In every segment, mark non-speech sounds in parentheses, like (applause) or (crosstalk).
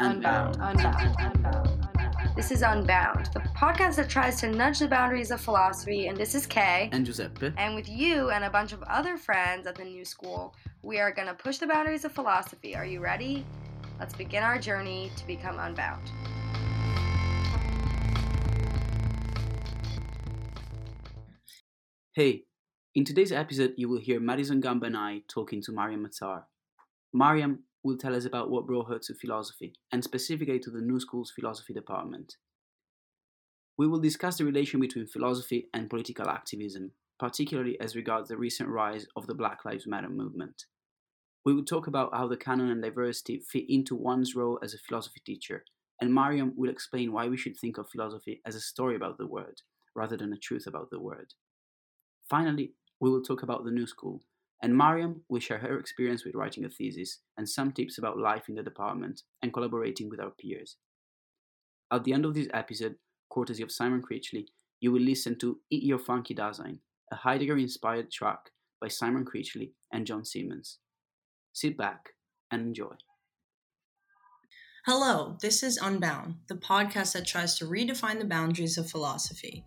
Unbound. Unbound. Unbound. This is Unbound, the podcast that tries to nudge the boundaries of philosophy. And this is Kay. And Giuseppe. And with you and a bunch of other friends at the new school, we are going to push the boundaries of philosophy. Are you ready? Let's begin our journey to become unbound. Hey, in today's episode, you will hear Madison Gamba and I talking to Mariam Matar. Mariam will tell us about what brought her to philosophy, and specifically to the New School's philosophy department. We will discuss the relation between philosophy and political activism, particularly as regards the recent rise of the Black Lives Matter movement. We will talk about how the canon and diversity fit into one's role as a philosophy teacher, and Mariam will explain why we should think of philosophy as a story about the word, rather than a truth about the word. Finally, we will talk about the New School and Mariam will share her experience with writing a thesis and some tips about life in the department and collaborating with our peers. At the end of this episode, courtesy of Simon Critchley, you will listen to Eat Your Funky Dasein, a Heidegger inspired track by Simon Critchley and John Simmons. Sit back and enjoy. Hello, this is Unbound, the podcast that tries to redefine the boundaries of philosophy.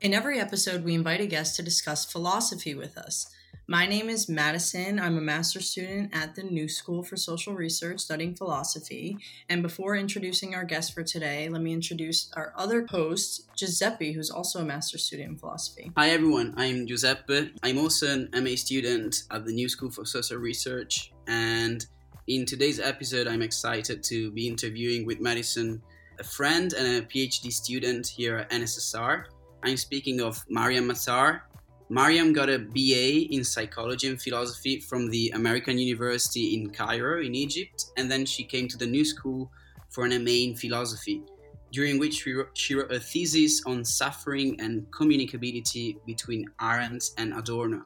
In every episode, we invite a guest to discuss philosophy with us. My name is Madison. I'm a master's student at the New School for Social Research studying philosophy. And before introducing our guest for today, let me introduce our other host, Giuseppe, who's also a master's student in philosophy. Hi, everyone. I'm Giuseppe. I'm also an MA student at the New School for Social Research. And in today's episode, I'm excited to be interviewing with Madison, a friend and a PhD student here at NSSR. I'm speaking of Mariam Matar, Mariam got a BA in psychology and philosophy from the American University in Cairo, in Egypt, and then she came to the New School for an MA in philosophy, during which she wrote, a thesis on suffering and communicability between Arendt and Adorno.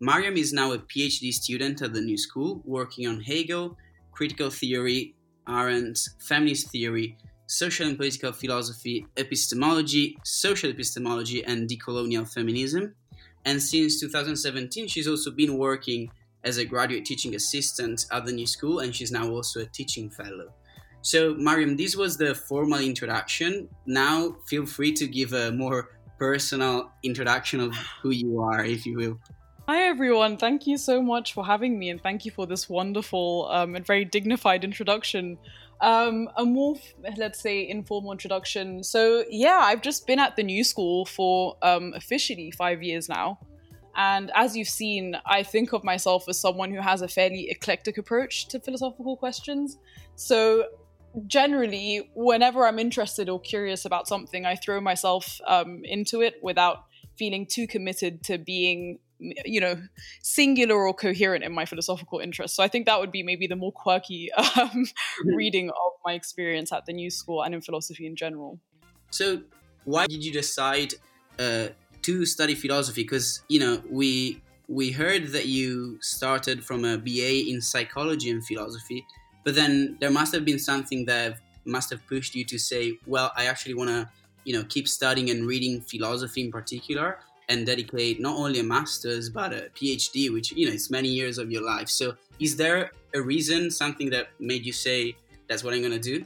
Mariam is now a PhD student at the New School, working on Hegel, critical theory, Arendt, feminist theory, social and political philosophy, epistemology, social epistemology, and decolonial feminism. And since 2017, she's also been working as a graduate teaching assistant at the new school, and she's now also a teaching fellow. So, Mariam, this was the formal introduction. Now, feel free to give a more personal introduction of who you are, if you will. Hi, everyone. Thank you so much for having me, and thank you for this wonderful um, and very dignified introduction. Um, a more, let's say, informal introduction. So, yeah, I've just been at the new school for um, officially five years now. And as you've seen, I think of myself as someone who has a fairly eclectic approach to philosophical questions. So, generally, whenever I'm interested or curious about something, I throw myself um, into it without feeling too committed to being you know singular or coherent in my philosophical interests. So i think that would be maybe the more quirky (laughs) um, mm-hmm. reading of my experience at the new school and in philosophy in general. So why did you decide uh, to study philosophy? Because you know we we heard that you started from a ba in psychology and philosophy but then there must have been something that must have pushed you to say well i actually want to you know keep studying and reading philosophy in particular and dedicate not only a master's but a PhD, which you know it's many years of your life. So, is there a reason, something that made you say that's what I'm gonna do?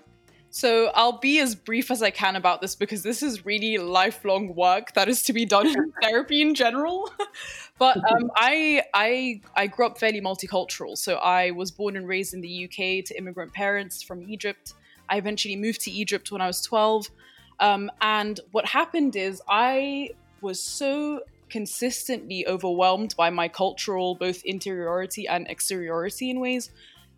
So I'll be as brief as I can about this because this is really lifelong work that is to be done in (laughs) therapy in general. (laughs) but um, I I I grew up fairly multicultural. So I was born and raised in the UK to immigrant parents from Egypt. I eventually moved to Egypt when I was 12. Um, and what happened is I was so consistently overwhelmed by my cultural both interiority and exteriority in ways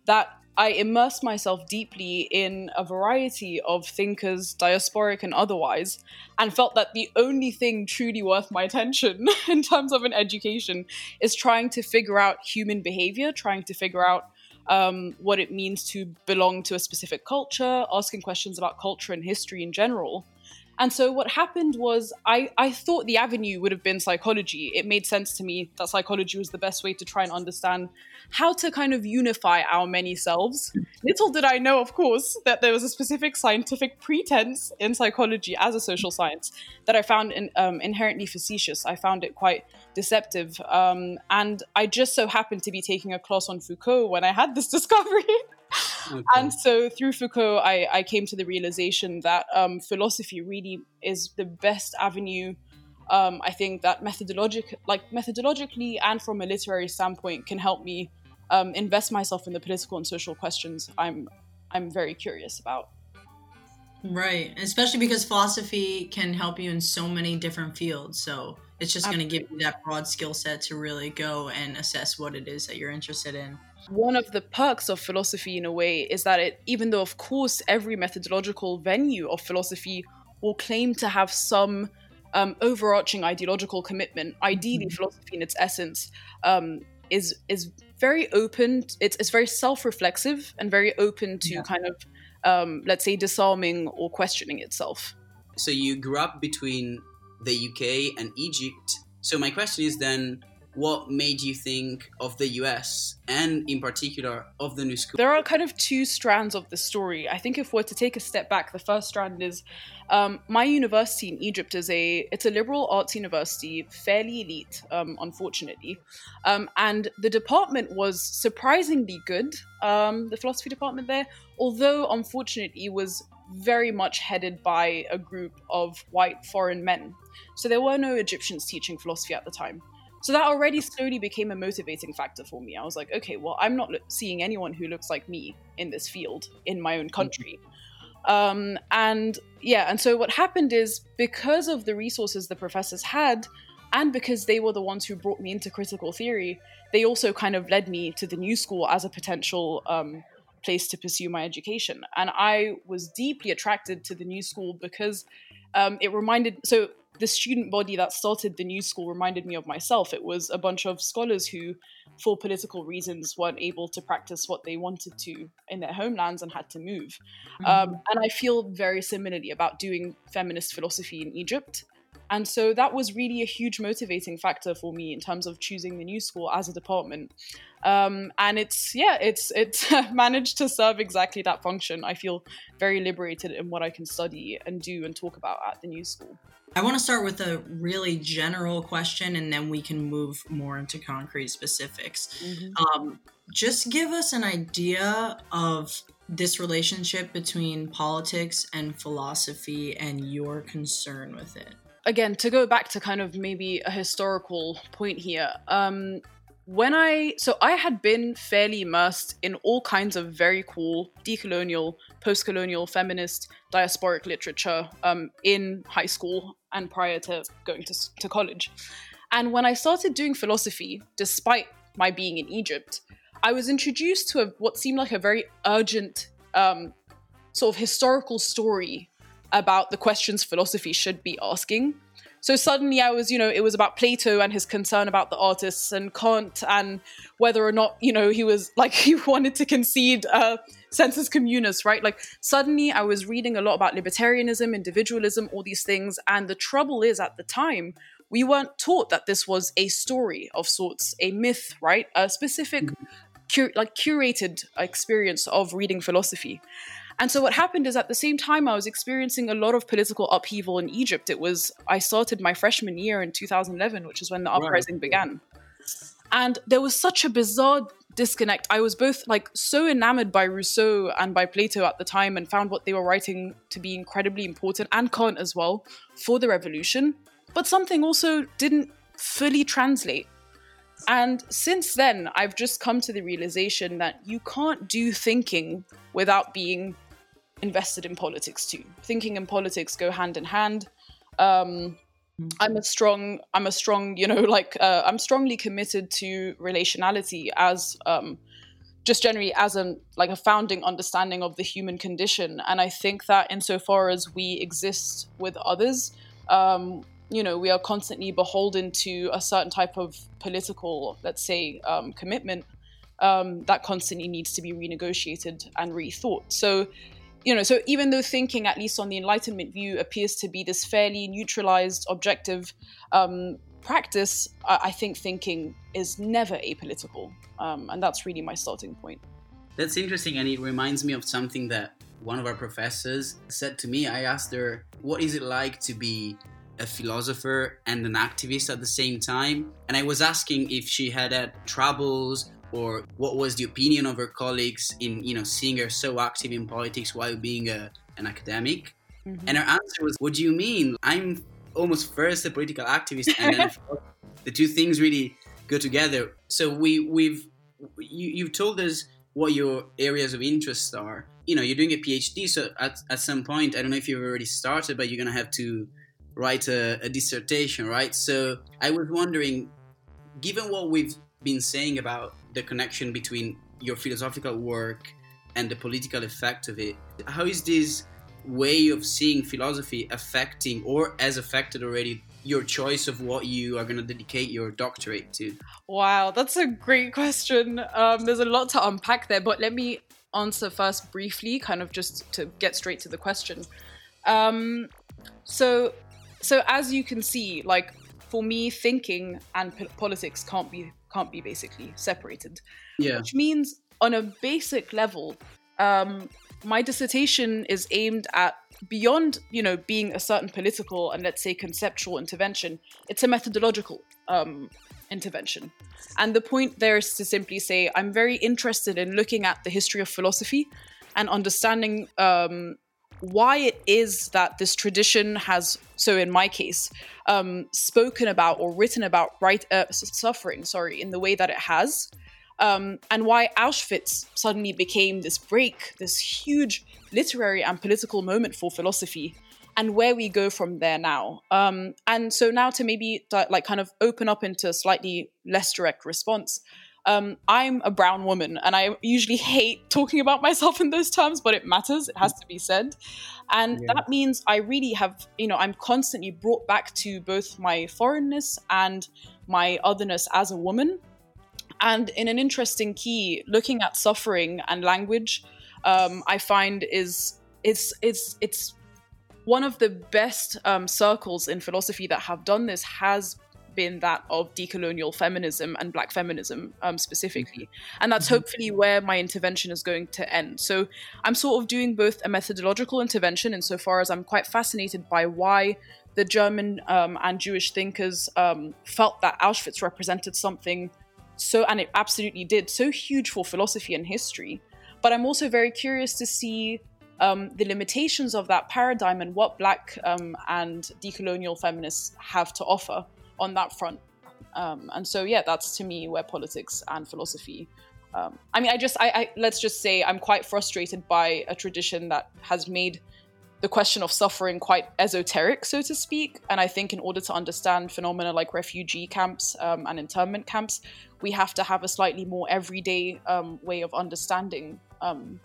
that I immersed myself deeply in a variety of thinkers, diasporic and otherwise, and felt that the only thing truly worth my attention (laughs) in terms of an education is trying to figure out human behavior, trying to figure out um, what it means to belong to a specific culture, asking questions about culture and history in general. And so what happened was I, I thought the avenue would have been psychology. It made sense to me that psychology was the best way to try and understand how to kind of unify our many selves. Little did I know, of course, that there was a specific scientific pretense in psychology as a social science that I found in, um, inherently facetious. I found it quite deceptive. Um, and I just so happened to be taking a class on Foucault when I had this (laughs) discovery. Okay. And so through Foucault, I, I came to the realization that um, philosophy really is the best avenue. Um, I think that methodologic, like methodologically and from a literary standpoint, can help me um, invest myself in the political and social questions I'm I'm very curious about. Right, especially because philosophy can help you in so many different fields. So it's just going to give you that broad skill set to really go and assess what it is that you're interested in. One of the perks of philosophy, in a way, is that it, even though, of course, every methodological venue of philosophy will claim to have some um, overarching ideological commitment, ideally, mm-hmm. philosophy in its essence um, is is very open. It's, it's very self reflexive and very open to yeah. kind of um, let's say, disarming or questioning itself. So you grew up between the UK and Egypt. So my question is then, what made you think of the US and in particular of the new school? There are kind of two strands of the story. I think if we're to take a step back, the first strand is um, my university in Egypt is a it's a liberal arts university, fairly elite, um, unfortunately, um, and the department was surprisingly good. Um, the philosophy department there, although unfortunately was very much headed by a group of white foreign men. So there were no Egyptians teaching philosophy at the time. So that already slowly became a motivating factor for me. I was like, okay, well, I'm not lo- seeing anyone who looks like me in this field in my own country. Um, and yeah, and so what happened is because of the resources the professors had, and because they were the ones who brought me into critical theory, they also kind of led me to the new school as a potential um, place to pursue my education. And I was deeply attracted to the new school because um, it reminded so the student body that started the new school reminded me of myself. It was a bunch of scholars who, for political reasons, weren't able to practice what they wanted to in their homelands and had to move. Mm-hmm. Um, and I feel very similarly about doing feminist philosophy in Egypt. And so that was really a huge motivating factor for me in terms of choosing the new school as a department. Um, and it's yeah, it's it's (laughs) managed to serve exactly that function. I feel very liberated in what I can study and do and talk about at the new school. I want to start with a really general question and then we can move more into concrete specifics. Mm-hmm. Um, just give us an idea of this relationship between politics and philosophy and your concern with it. Again, to go back to kind of maybe a historical point here, um, when I so I had been fairly immersed in all kinds of very cool decolonial, post-colonial, feminist, diasporic literature um, in high school and prior to going to, to college. And when I started doing philosophy, despite my being in Egypt, I was introduced to a, what seemed like a very urgent um, sort of historical story about the questions philosophy should be asking. So suddenly I was, you know, it was about Plato and his concern about the artists and Kant and whether or not, you know, he was (laughs) like, he wanted to concede uh, sensus communis, right? Like suddenly I was reading a lot about libertarianism, individualism, all these things. And the trouble is at the time, we weren't taught that this was a story of sorts, a myth, right? A specific, cur- like curated experience of reading philosophy. And so what happened is at the same time I was experiencing a lot of political upheaval in Egypt. It was I started my freshman year in 2011, which is when the uprising right. began. And there was such a bizarre disconnect. I was both like so enamored by Rousseau and by Plato at the time and found what they were writing to be incredibly important and Kant as well for the revolution, but something also didn't fully translate. And since then, I've just come to the realization that you can't do thinking without being invested in politics too. Thinking and politics go hand in hand. Um, mm-hmm. I'm a strong, I'm a strong, you know, (laughs) like uh, I'm strongly committed to relationality as um, just generally as a like a founding understanding of the human condition. And I think that insofar as we exist with others, um, you know, we are constantly beholden to a certain type of political, let's say, um, commitment um, that constantly needs to be renegotiated and rethought. So you know, so even though thinking, at least on the Enlightenment view, appears to be this fairly neutralized, objective um, practice, I-, I think thinking is never apolitical. Um, and that's really my starting point. That's interesting. And it reminds me of something that one of our professors said to me. I asked her, What is it like to be a philosopher and an activist at the same time? And I was asking if she had had troubles or what was the opinion of her colleagues in you know seeing her so active in politics while being a, an academic? Mm-hmm. and her answer was what do you mean? I'm almost first a political activist and then (laughs) the two things really go together. So we we've you, you've told us what your areas of interest are. You know you're doing a phd so at, at some point i don't know if you've already started but you're going to have to write a, a dissertation right? So i was wondering given what we've been saying about the connection between your philosophical work and the political effect of it. How is this way of seeing philosophy affecting or has affected already your choice of what you are going to dedicate your doctorate to? Wow, that's a great question. Um, there's a lot to unpack there, but let me answer first briefly, kind of just to get straight to the question. Um, so, so as you can see, like for me, thinking and politics can't be can't be basically separated. Yeah. Which means, on a basic level, um, my dissertation is aimed at beyond, you know, being a certain political and let's say conceptual intervention. It's a methodological um, intervention. And the point there is to simply say, I'm very interested in looking at the history of philosophy and understanding um, why it is that this tradition has, so in my case, um, spoken about or written about right uh, suffering, sorry, in the way that it has, um, and why Auschwitz suddenly became this break, this huge literary and political moment for philosophy, and where we go from there now. Um, and so now to maybe like kind of open up into a slightly less direct response um, I'm a brown woman, and I usually hate talking about myself in those terms, but it matters. It has to be said. And yeah. that means I really have, you know, I'm constantly brought back to both my foreignness and my otherness as a woman. And in an interesting key, looking at suffering and language, um, I find is it's it's it's one of the best um, circles in philosophy that have done this has been that of decolonial feminism and black feminism um, specifically. And that's mm-hmm. hopefully where my intervention is going to end. So I'm sort of doing both a methodological intervention insofar as I'm quite fascinated by why the German um, and Jewish thinkers um, felt that Auschwitz represented something so, and it absolutely did, so huge for philosophy and history. But I'm also very curious to see um, the limitations of that paradigm and what Black um, and decolonial feminists have to offer on that front. Um, and so, yeah, that's to me where politics and philosophy. Um, I mean, I just, I, I, let's just say, I'm quite frustrated by a tradition that has made the question of suffering quite esoteric, so to speak. And I think in order to understand phenomena like refugee camps um, and internment camps, we have to have a slightly more everyday um, way of understanding um,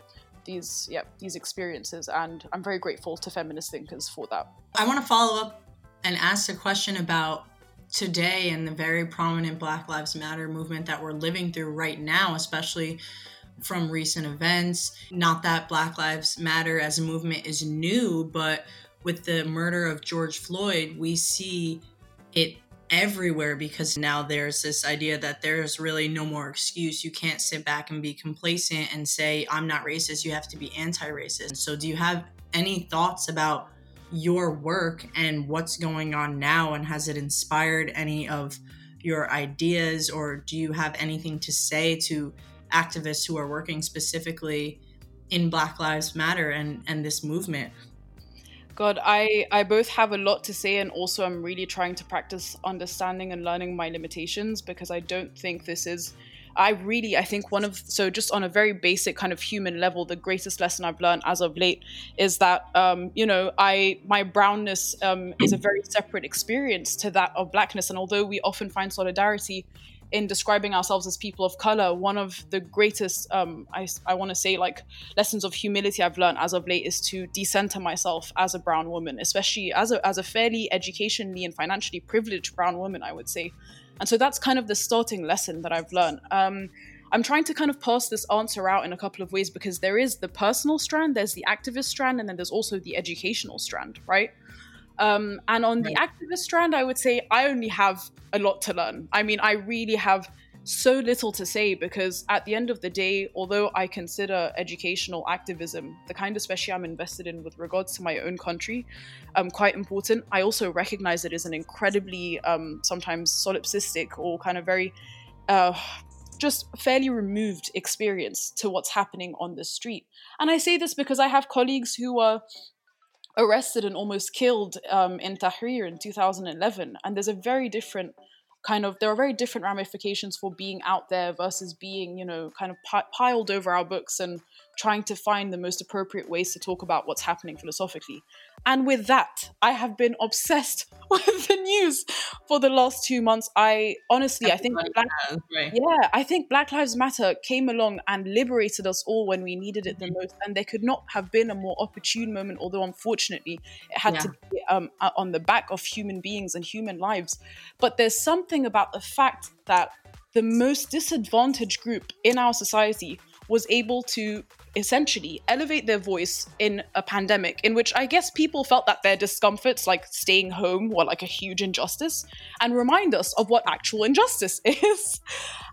these, yeah, these experiences. And I'm very grateful to feminist thinkers for that. I want to follow up and ask a question about today and the very prominent Black Lives Matter movement that we're living through right now, especially from recent events. Not that Black Lives Matter as a movement is new, but with the murder of George Floyd, we see it everywhere because now there's this idea that there's really no more excuse. You can't sit back and be complacent and say, I'm not racist. You have to be anti racist. So, do you have any thoughts about your work and what's going on now and has it inspired any of your ideas? Or do you have anything to say to activists who are working specifically in black lives matter and and this movement? God i i both have a lot to say and also i'm really trying to practice understanding and learning my limitations because i don't think this is I really, I think one of, so just on a very basic kind of human level, the greatest lesson I've learned as of late is that, um, you know, I, my brownness um, is a very separate experience to that of blackness. And although we often find solidarity in describing ourselves as people of color, one of the greatest, um, I, I want to say, like lessons of humility I've learned as of late is to decenter myself as a brown woman, especially as a, as a fairly educationally and financially privileged brown woman, I would say. And so that's kind of the starting lesson that I've learned. Um, I'm trying to kind of pass this answer out in a couple of ways because there is the personal strand, there's the activist strand, and then there's also the educational strand, right? Um, and on right. the activist strand, I would say I only have a lot to learn. I mean, I really have so little to say because at the end of the day, although I consider educational activism, the kind especially I'm invested in with regards to my own country, um, quite important, I also recognize it as an incredibly um, sometimes solipsistic or kind of very uh, just fairly removed experience to what's happening on the street. And I say this because I have colleagues who were arrested and almost killed um, in Tahrir in 2011, and there's a very different kind of there are very different ramifications for being out there versus being you know kind of pi- piled over our books and trying to find the most appropriate ways to talk about what's happening philosophically and with that, I have been (laughs) obsessed with the news for the last two months. I honestly, I think Black, right. yeah, I think Black Lives Matter came along and liberated us all when we needed it the mm-hmm. most, and there could not have been a more opportune moment. Although unfortunately, it had yeah. to be um, on the back of human beings and human lives. But there's something about the fact that the most disadvantaged group in our society was able to essentially elevate their voice in a pandemic in which I guess people felt that their discomforts, like staying home, were like a huge injustice, and remind us of what actual injustice (laughs) is.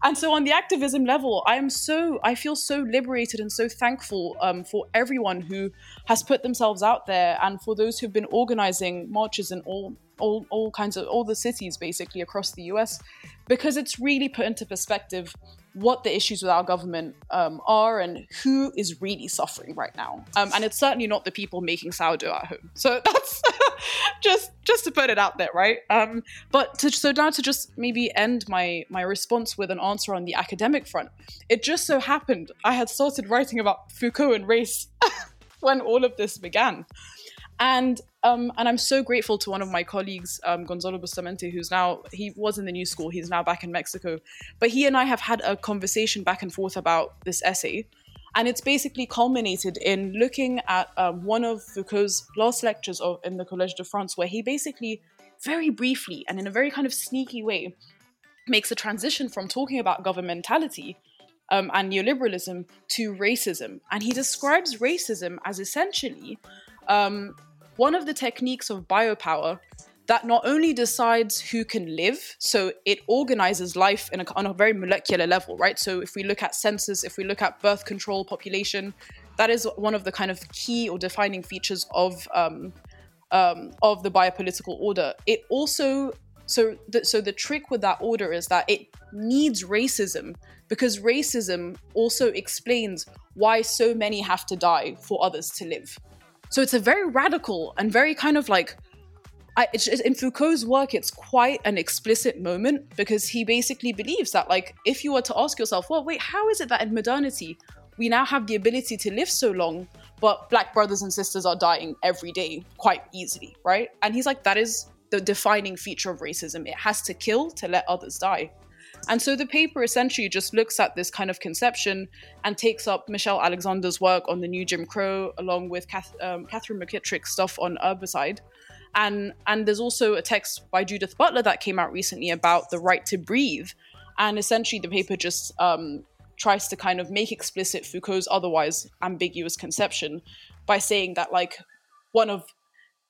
and so, on the activism level, I am so, I feel so liberated and so thankful um, for everyone who has put themselves out there and for those who've been organizing marches in all all, all kinds of all the cities basically across the US because it's really put into perspective what the issues with our government um, are and who is really suffering right now. Um, and it's certainly not the people making sourdough at home. So (laughs) that's (laughs) just just to put it out there, right? Um, but to, so now to just maybe end my my response with an answer on the academic front, it just so happened I had started writing about Foucault and race (laughs) when all of this began. And um, and I'm so grateful to one of my colleagues, um, Gonzalo Bustamante, who's now he was in the new school, he's now back in Mexico. But he and I have had a conversation back and forth about this essay, and it's basically culminated in looking at um, one of Foucault's last lectures of, in the Collège de France, where he basically, very briefly and in a very kind of sneaky way, makes a transition from talking about governmentality um, and neoliberalism to racism, and he describes racism as essentially um, one of the techniques of biopower that not only decides who can live, so it organizes life a, on a very molecular level, right? So if we look at census, if we look at birth control, population, that is one of the kind of key or defining features of um, um, of the biopolitical order. It also so the, so the trick with that order is that it needs racism because racism also explains why so many have to die for others to live. So it's a very radical and very kind of like I, in Foucault's work, it's quite an explicit moment because he basically believes that, like, if you were to ask yourself, well, wait, how is it that in modernity we now have the ability to live so long, but black brothers and sisters are dying every day quite easily, right? And he's like, that is the defining feature of racism. It has to kill to let others die. And so the paper essentially just looks at this kind of conception and takes up Michelle Alexander's work on the new Jim Crow, along with Kath- um, Katherine McKittrick's stuff on herbicide. And, and there's also a text by Judith Butler that came out recently about the right to breathe. And essentially, the paper just um, tries to kind of make explicit Foucault's otherwise ambiguous conception by saying that, like, one of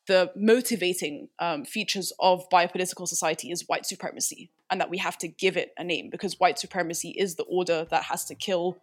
the motivating um, features of biopolitical society is white supremacy, and that we have to give it a name because white supremacy is the order that has to kill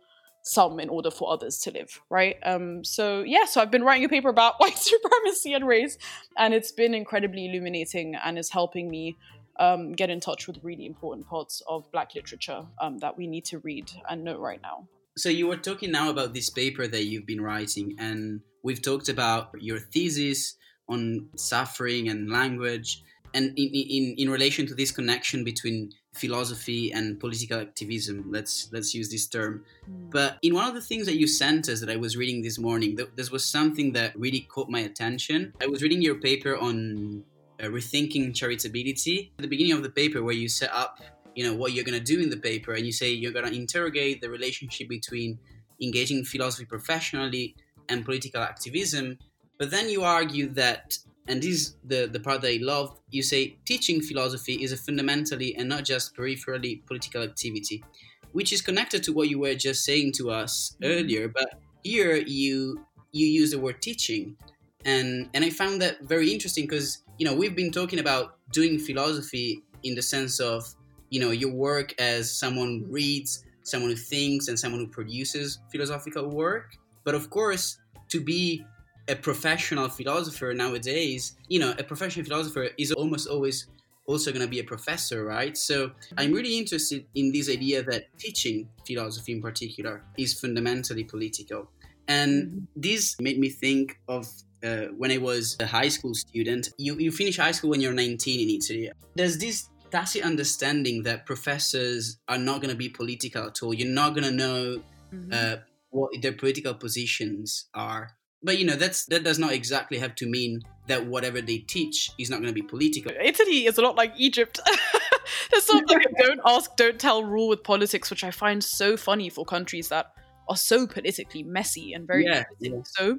some in order for others to live, right? Um, so yeah, so I've been writing a paper about (laughs) white supremacy and race, and it's been incredibly illuminating and is helping me um, get in touch with really important parts of Black literature um, that we need to read and know right now. So you were talking now about this paper that you've been writing, and we've talked about your thesis on suffering and language, and in, in, in relation to this connection between philosophy and political activism let's let's use this term. Mm. but in one of the things that you sent us that i was reading this morning th- this was something that really caught my attention. I was reading your paper on uh, rethinking charitability. At the beginning of the paper where you set up you know what you're going to do in the paper and you say you're going to interrogate the relationship between engaging philosophy professionally and political activism but then you argue that, and this is the, the part that I love, you say teaching philosophy is a fundamentally and not just peripherally political activity, which is connected to what you were just saying to us mm-hmm. earlier. But here you you use the word teaching, and and I found that very interesting because you know we've been talking about doing philosophy in the sense of you know your work as someone who reads, someone who thinks, and someone who produces philosophical work. But of course, to be a professional philosopher nowadays, you know, a professional philosopher is almost always also going to be a professor, right? So I'm really interested in this idea that teaching philosophy in particular is fundamentally political. And mm-hmm. this made me think of uh, when I was a high school student. You, you finish high school when you're 19 in Italy. There's this tacit understanding that professors are not going to be political at all. You're not going to know mm-hmm. uh, what their political positions are. But you know that's that does not exactly have to mean that whatever they teach is not going to be political. Italy is a lot like Egypt. (laughs) There's sort of like a (laughs) don't ask, don't tell rule with politics, which I find so funny for countries that are so politically messy and very yeah, yeah. so.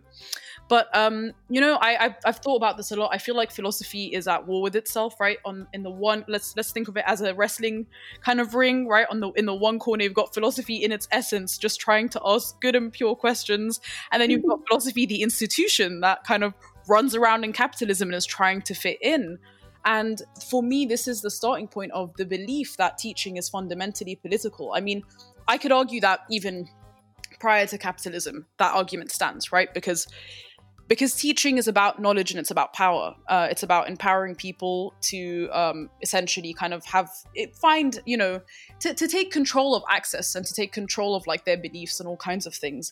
But um, you know, I I've, I've, thought about this a lot. I feel like philosophy is at war with itself, right? On in the one, let's let's think of it as a wrestling kind of ring, right? On the in the one corner, you've got philosophy in its essence, just trying to ask good and pure questions, and then you've got philosophy, the institution that kind of runs around in capitalism and is trying to fit in. And for me, this is the starting point of the belief that teaching is fundamentally political. I mean, I could argue that even prior to capitalism, that argument stands, right? Because because teaching is about knowledge and it's about power. Uh, it's about empowering people to um, essentially kind of have it, find you know to, to take control of access and to take control of like their beliefs and all kinds of things.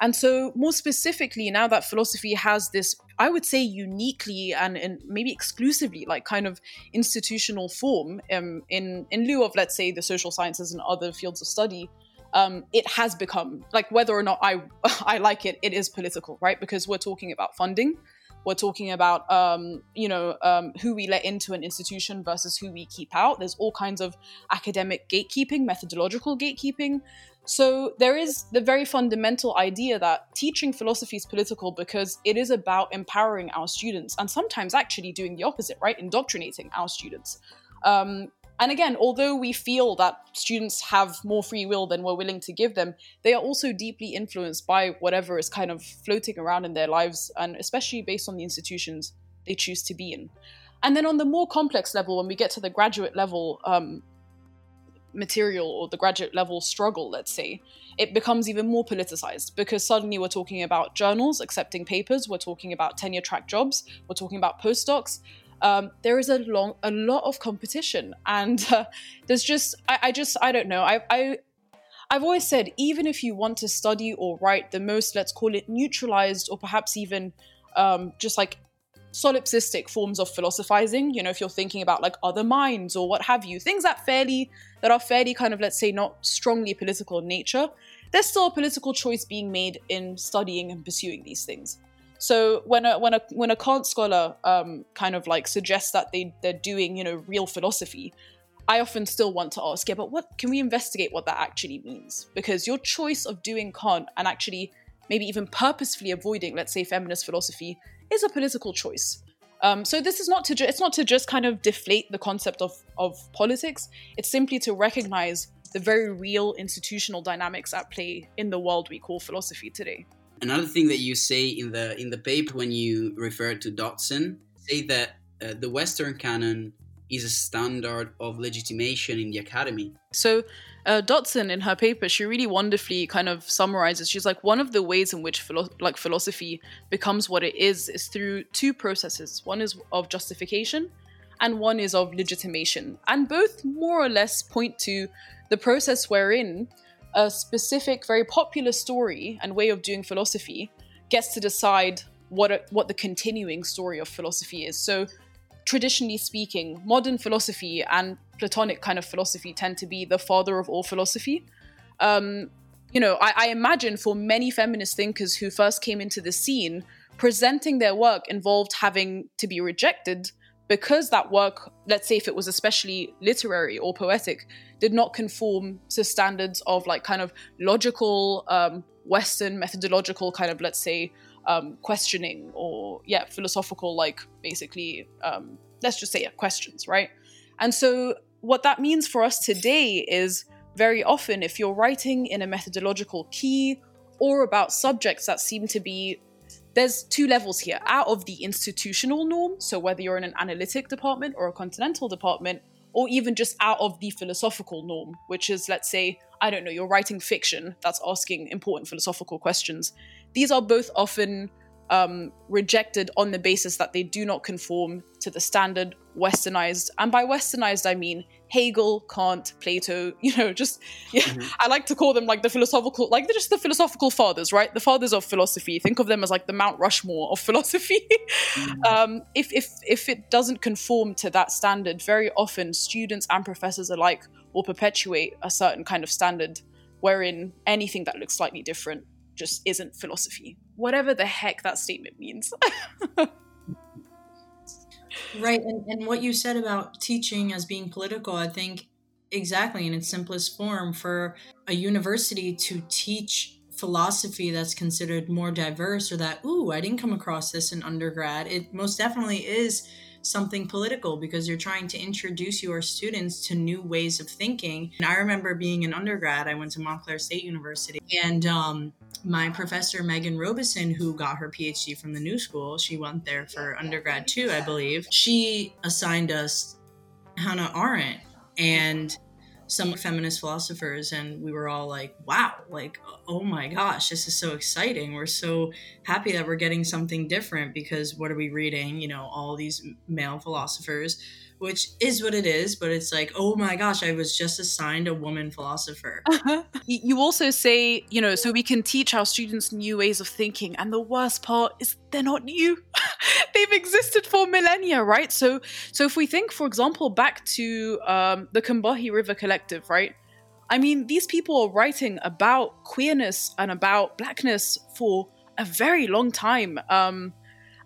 And so, more specifically, now that philosophy has this, I would say, uniquely and, and maybe exclusively, like kind of institutional form um, in in lieu of, let's say, the social sciences and other fields of study um, it has become like whether or not I (laughs) I like it, it is political, right? Because we're talking about funding, we're talking about um, you know um, who we let into an institution versus who we keep out. There's all kinds of academic gatekeeping, methodological gatekeeping. So there is the very fundamental idea that teaching philosophy is political because it is about empowering our students and sometimes actually doing the opposite, right? Indoctrinating our students. Um, and again, although we feel that students have more free will than we're willing to give them, they are also deeply influenced by whatever is kind of floating around in their lives, and especially based on the institutions they choose to be in. And then on the more complex level, when we get to the graduate level um, material or the graduate level struggle, let's say, it becomes even more politicized because suddenly we're talking about journals accepting papers, we're talking about tenure track jobs, we're talking about postdocs, um, there is a long a lot of competition and uh, there's just I, I, just i don't know. I, I i've always said even if you want to study or write the most let's call it neutralized or perhaps even um, just like solipsistic forms of philosophizing you know if you're thinking about like other minds or what have you things that fairly that are fairly kind of let's say not strongly political in nature there's still a political choice being made in studying and pursuing these things so when a when a when a Kant scholar um, kind of like suggests that they they're doing you know real philosophy, I often still want to ask, yeah, but what can we investigate what that actually means? Because your choice of doing Kant and actually maybe even purposefully avoiding, let's say, feminist philosophy, is a political choice. Um, so this is not to ju- it's not to just kind of deflate the concept of of politics. It's simply to recognize the very real institutional dynamics at play in the world we call philosophy today. Another thing that you say in the in the paper when you refer to Dotson, say that uh, the Western canon is a standard of legitimation in the academy. So, uh, Dotson in her paper, she really wonderfully kind of summarizes. She's like, one of the ways in which philo- like philosophy becomes what it is is through two processes. One is of justification, and one is of legitimation, and both more or less point to the process wherein a specific, very popular story and way of doing philosophy gets to decide what a, what the continuing story of philosophy is. So, traditionally speaking, modern philosophy and Platonic kind of philosophy tend to be the father of all philosophy. Um, you know, I, I imagine for many feminist thinkers who first came into the scene, presenting their work involved having to be rejected because that work, let's say if it was especially literary or poetic, did not conform to standards of like kind of logical, um, Western methodological kind of, let's say, um, questioning or, yeah, philosophical, like basically, um, let's just say, yeah, questions, right? And so what that means for us today is very often if you're writing in a methodological key or about subjects that seem to be there's two levels here out of the institutional norm so whether you're in an analytic department or a continental department or even just out of the philosophical norm which is let's say i don't know you're writing fiction that's asking important philosophical questions. These are both often um, rejected on the basis that they do not conform to the standard westernized and by westernized i mean hegel kant plato (laughs) you know just yeah. Mm-hmm. i like to call them like the philosophical like they're just the philosophical fathers right? The fathers of philosophy. Think of them as like the mount rushmore of (laughs) philosophy. Mm-hmm. um, if if if it doesn't conform to that standard very often students and professors alike will perpetuate a certain kind of standard wherein anything that looks slightly different just isn't philosophy. Whatever the heck that statement means (laughs) Right. And, and what you said about teaching as being political, I think exactly in its simplest form for a university to teach philosophy that's considered more diverse or that, ooh, I didn't come across this in undergrad. It most definitely is something political because you're trying to introduce your students to new ways of thinking. And I remember being an undergrad, I went to Montclair State University, and um, my professor, Megan Robeson, who got her PhD from the New School, she went there for undergrad too, I believe, she assigned us Hannah Arendt. And some feminist philosophers and we were all like wow like oh my gosh this is so exciting we're so happy that we're getting something different because what are we reading you know all these male philosophers which is what it is, but it's like, oh my gosh, I was just assigned a woman philosopher. Uh-huh. you also say, you know, so we can teach our students new ways of thinking. And the worst part is they're not new. (laughs) (laughs) They've existed for millennia, right? So, so if we think, for example, back to um, the Combahee River Collective, right? I mean, these people are writing about queerness and about blackness for a very long time. Um,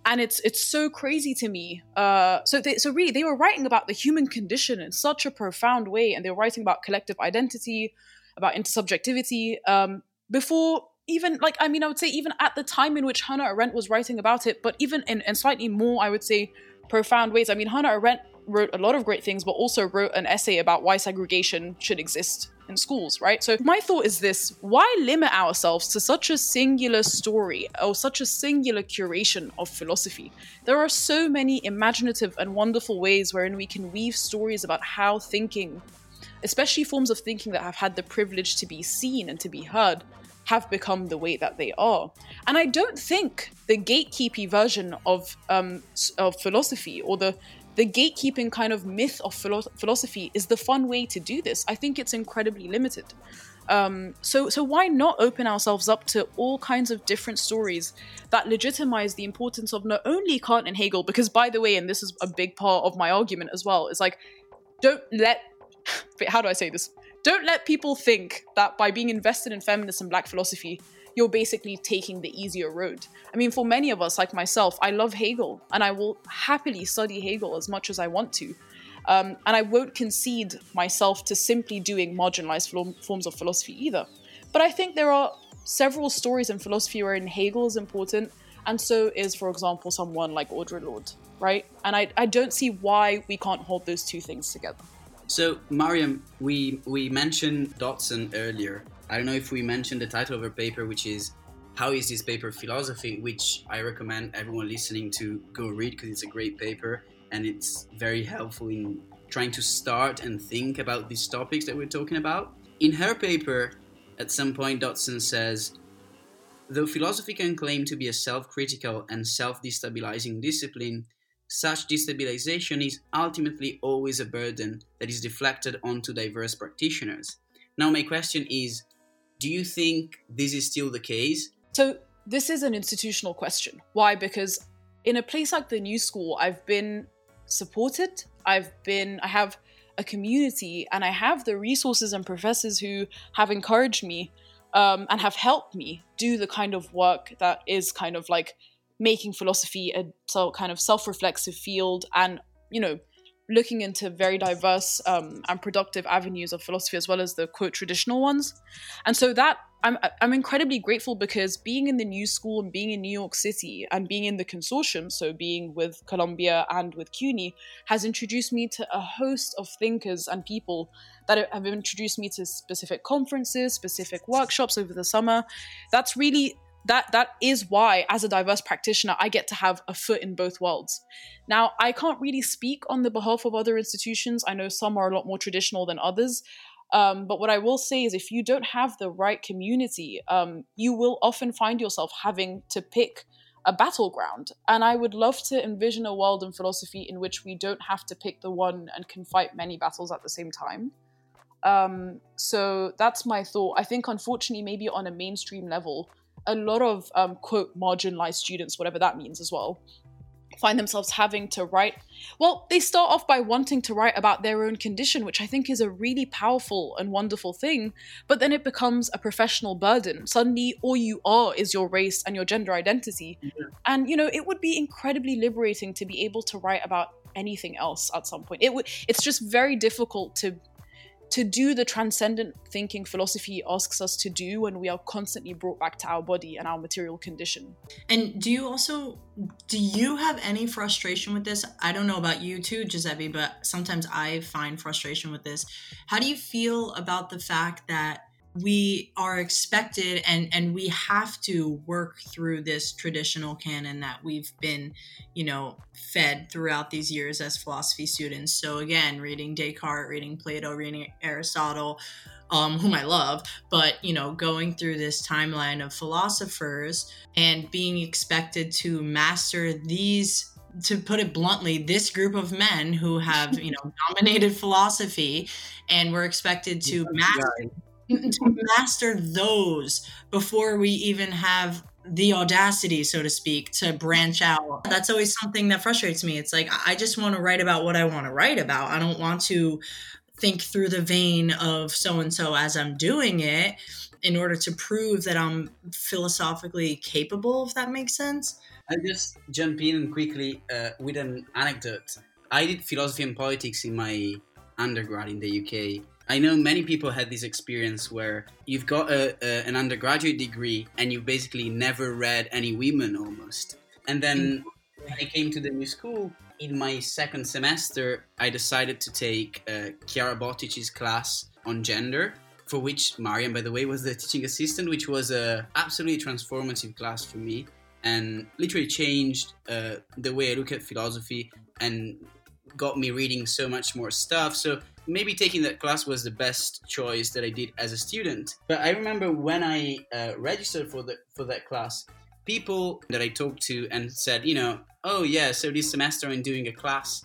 and it's it's so crazy to me. Uh, so they, so really, they were writing about the human condition in such a profound way, and they were writing about collective identity, about intersubjectivity, um, before even like I mean, I would say even at the time in which Hannah Arendt was writing about it, but even in, in slightly more, I would say, profound ways. I mean, Hannah Arendt wrote a lot of great things, but also wrote an essay about why segregation should exist in schools, right? So my thought is this why limit ourselves to such a singular story or such a singular curation of philosophy? There are so many imaginative and wonderful ways wherein we can weave stories about how thinking, especially forms of thinking that have had the privilege to be seen and to be heard, have become the way that they are. And I don't think the gatekeepy version of um, of philosophy or the the gatekeeping kind of myth of philo- philosophy is the fun way to do this. I think it's incredibly limited. Um, so, so why not open ourselves up to all kinds of different stories that legitimize the importance of not only Kant and Hegel, because by the way, and this is a big part of my argument as well, is like, don't let, (laughs) how do I say this? Don't let people think that by being invested in feminist and black philosophy, you're basically taking the easier road. I mean, for many of us, like myself, I love Hegel and I will happily study Hegel as much as I want to. Um, and I won't concede myself to simply doing marginalized forms of philosophy either. But I think there are several stories in philosophy wherein Hegel is important, and so is, for example, someone like Audre Lorde, right? And I, I don't see why we can't hold those two things together. So, Mariam, we, we mentioned Dotson earlier, I don't know if we mentioned the title of her paper, which is How is this paper philosophy? which I recommend everyone listening to go read because it's a great paper and it's very helpful in trying to start and think about these topics that we're talking about. In her paper, at some point, Dotson says, Though philosophy can claim to be a self critical and self destabilizing discipline, such destabilization is ultimately always a burden that is deflected onto diverse practitioners. Now, my question is do you think this is still the case? So, this is an institutional question. Why? Because in a place like the New School, I've been supported. I've been, I have a community and I have the resources and professors who have encouraged me um, and have helped me do the kind of work that is kind of like making philosophy a kind of self-reflexive field and you know looking into very diverse um, and productive avenues of philosophy as well as the quote traditional ones. And so that I'm, I'm incredibly grateful because being in the new school and being in new york city and being in the consortium so being with columbia and with cuny has introduced me to a host of thinkers and people that have introduced me to specific conferences specific workshops over the summer. That's really that that is why as a diverse practitioner i get to have a foot in both worlds now i can't really speak on the behalf of other institutions i know some are a lot more traditional than others um, but what i will say is if you don't have the right community um, you will often find yourself having to pick a battleground. And I would love to envision a world in philosophy in which we don't have to pick the one and can fight many battles at the same time. Um, so that's my thought. I think, unfortunately, maybe on a mainstream level, a lot of um, quote marginalized students, whatever that means as well, find themselves having to write. Well, they start off by wanting to write about their own condition, which I think is a really powerful and wonderful thing, but then it becomes a professional burden. Suddenly, all you are is your race and your gender identity. Mm-hmm. And, you know, it would be incredibly liberating to be able to write about anything else at some point. It would it's just very difficult to to do the transcendent thinking philosophy asks us to do when we are constantly brought back to our body and our material condition. And do you also do you have any frustration with this? I don't know about you too, Giuseppe, but sometimes I find frustration with this. How do you feel about the fact that we are expected and and we have to work through this traditional canon that we've been you know fed throughout these years as philosophy students. So again reading descartes reading plato reading aristotle um, whom i love but you know going through this timeline of philosophers and being expected to master these to put it bluntly, this group of men who have, you know, (laughs) dominated philosophy and we're expected to master to master those before we even have the audacity, so to speak, to branch out. That's always something that frustrates me. It's like, I just want to write about what I want to write about. I don't want to think through the vein of so and so as I'm doing it in order to prove that I'm philosophically capable, if that makes sense. I just jump in quickly uh, with an anecdote. I did philosophy and politics in my undergrad in the UK I know many people had this experience where you've got a, a, an undergraduate degree and you've basically never read any women almost. And then when I came to the new school, in my second semester, I decided to take uh, Chiara Bottici's class on gender, for which Mariam, by the way, was the teaching assistant, which was a absolutely transformative class for me and literally changed uh, the way I look at philosophy and got me reading so much more stuff. So maybe taking that class was the best choice that I did as a student. But I remember when I uh, registered for the for that class, people that I talked to and said, you know, oh yeah, so this semester I'm doing a class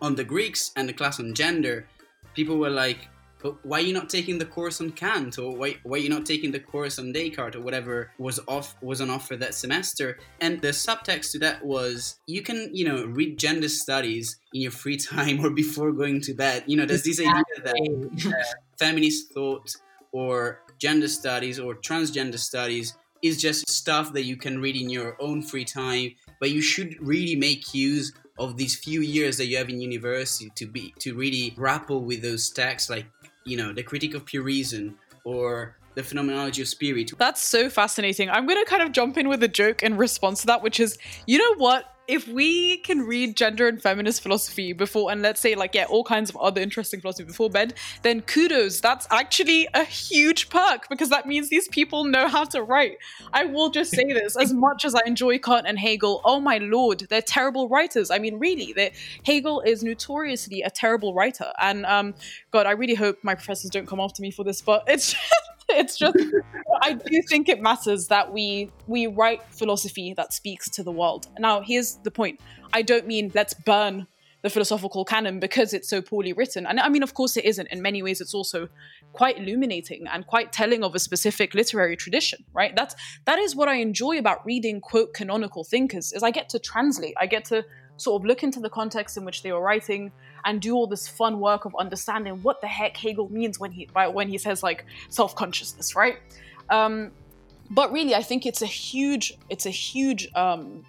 on the Greeks and a class on gender. People were like, but why are you not taking the course on Kant or why, why are you not taking the course on Descartes or whatever was off was on offer that semester? And the subtext to that was you can, you know, read gender studies in your free (laughs) time or before going to bed. You know, there's this idea that (laughs) uh, feminist thought or gender studies or transgender studies is just stuff that you can read in your own free time, but you should really make use of these few years that you have in university to be to really grapple with those texts like you know, the critique of pure reason or the phenomenology of spirit. That's so fascinating. I'm going to kind of jump in with a joke in response to that, which is, you know what? If we can read gender and feminist philosophy before, and let's say, like, yeah, all kinds of other interesting philosophy before bed, then kudos. That's actually a huge perk because that means these people know how to write. I will just say this as (laughs) much as I enjoy Kant and Hegel, oh my lord, they're terrible writers. I mean, really, Hegel is notoriously a terrible writer. And um, God, I really hope my professors don't come after me for this, but it's (laughs) just, (laughs) it's just I do think it matters that we we write philosophy that speaks to the world. Now, here's the point. I don't mean let's burn the philosophical canon because it's so poorly written. And I mean, of course, it isn't. In many ways, it's also quite illuminating and quite telling of a specific literary tradition, right? That's that is what I enjoy about reading quote canonical thinkers is I get to translate. I get to sort of look into the context in which they were writing and do all this fun work of understanding what the heck Hegel means when he when he says like self consciousness, right? Um, but really, I think it's a huge it's a huge um,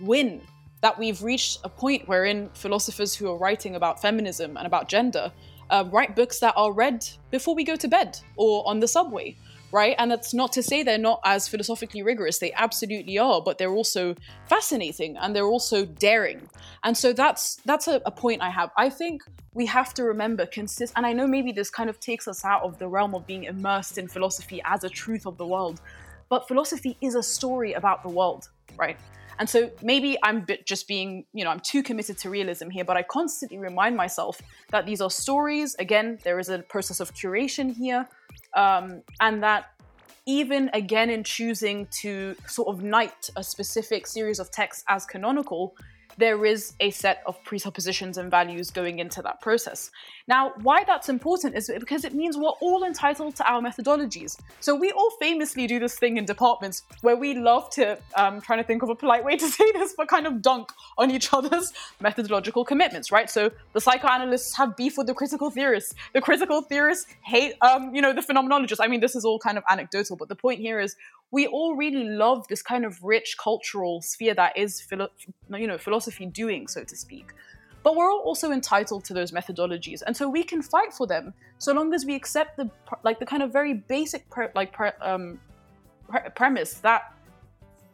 win that we've reached a point wherein philosophers who are writing about feminism and about gender uh, write books that are read before we go to bed or on the subway right? And that's not to say they're not as philosophically rigorous. They absolutely are, but they're also fascinating and they're also daring. And so that's that's a, a point I have. I think we have to remember consist and I know maybe this kind of takes us out of the realm of being immersed in philosophy as a truth of the world. But philosophy is a story about the world, right? And so maybe I'm just being, you know, I'm too committed to realism here, but I constantly remind myself that these are stories. Again, there is a process of curation here um, and that even again in choosing to sort of knight a specific series of texts as canonical, there is a set of presuppositions and values going into that process. Now, why that's important is because it means we're all entitled to our methodologies. So we all famously do this thing in departments where we love to, um, trying to think of a polite way to (laughs) say this, but kind of dunk on each other's methodological commitments, right? So the psychoanalysts have beef with the critical theorists. The critical theorists hate, um, you know, the phenomenologists. I mean, this is all kind of anecdotal, but the point here is we all really love this kind of rich cultural sphere that is, philo- you know, philosophy doing, so to speak. But we're all also entitled to those methodologies, and so we can fight for them so long as we accept the like the kind of very basic pre- like pre- um, pre- premise that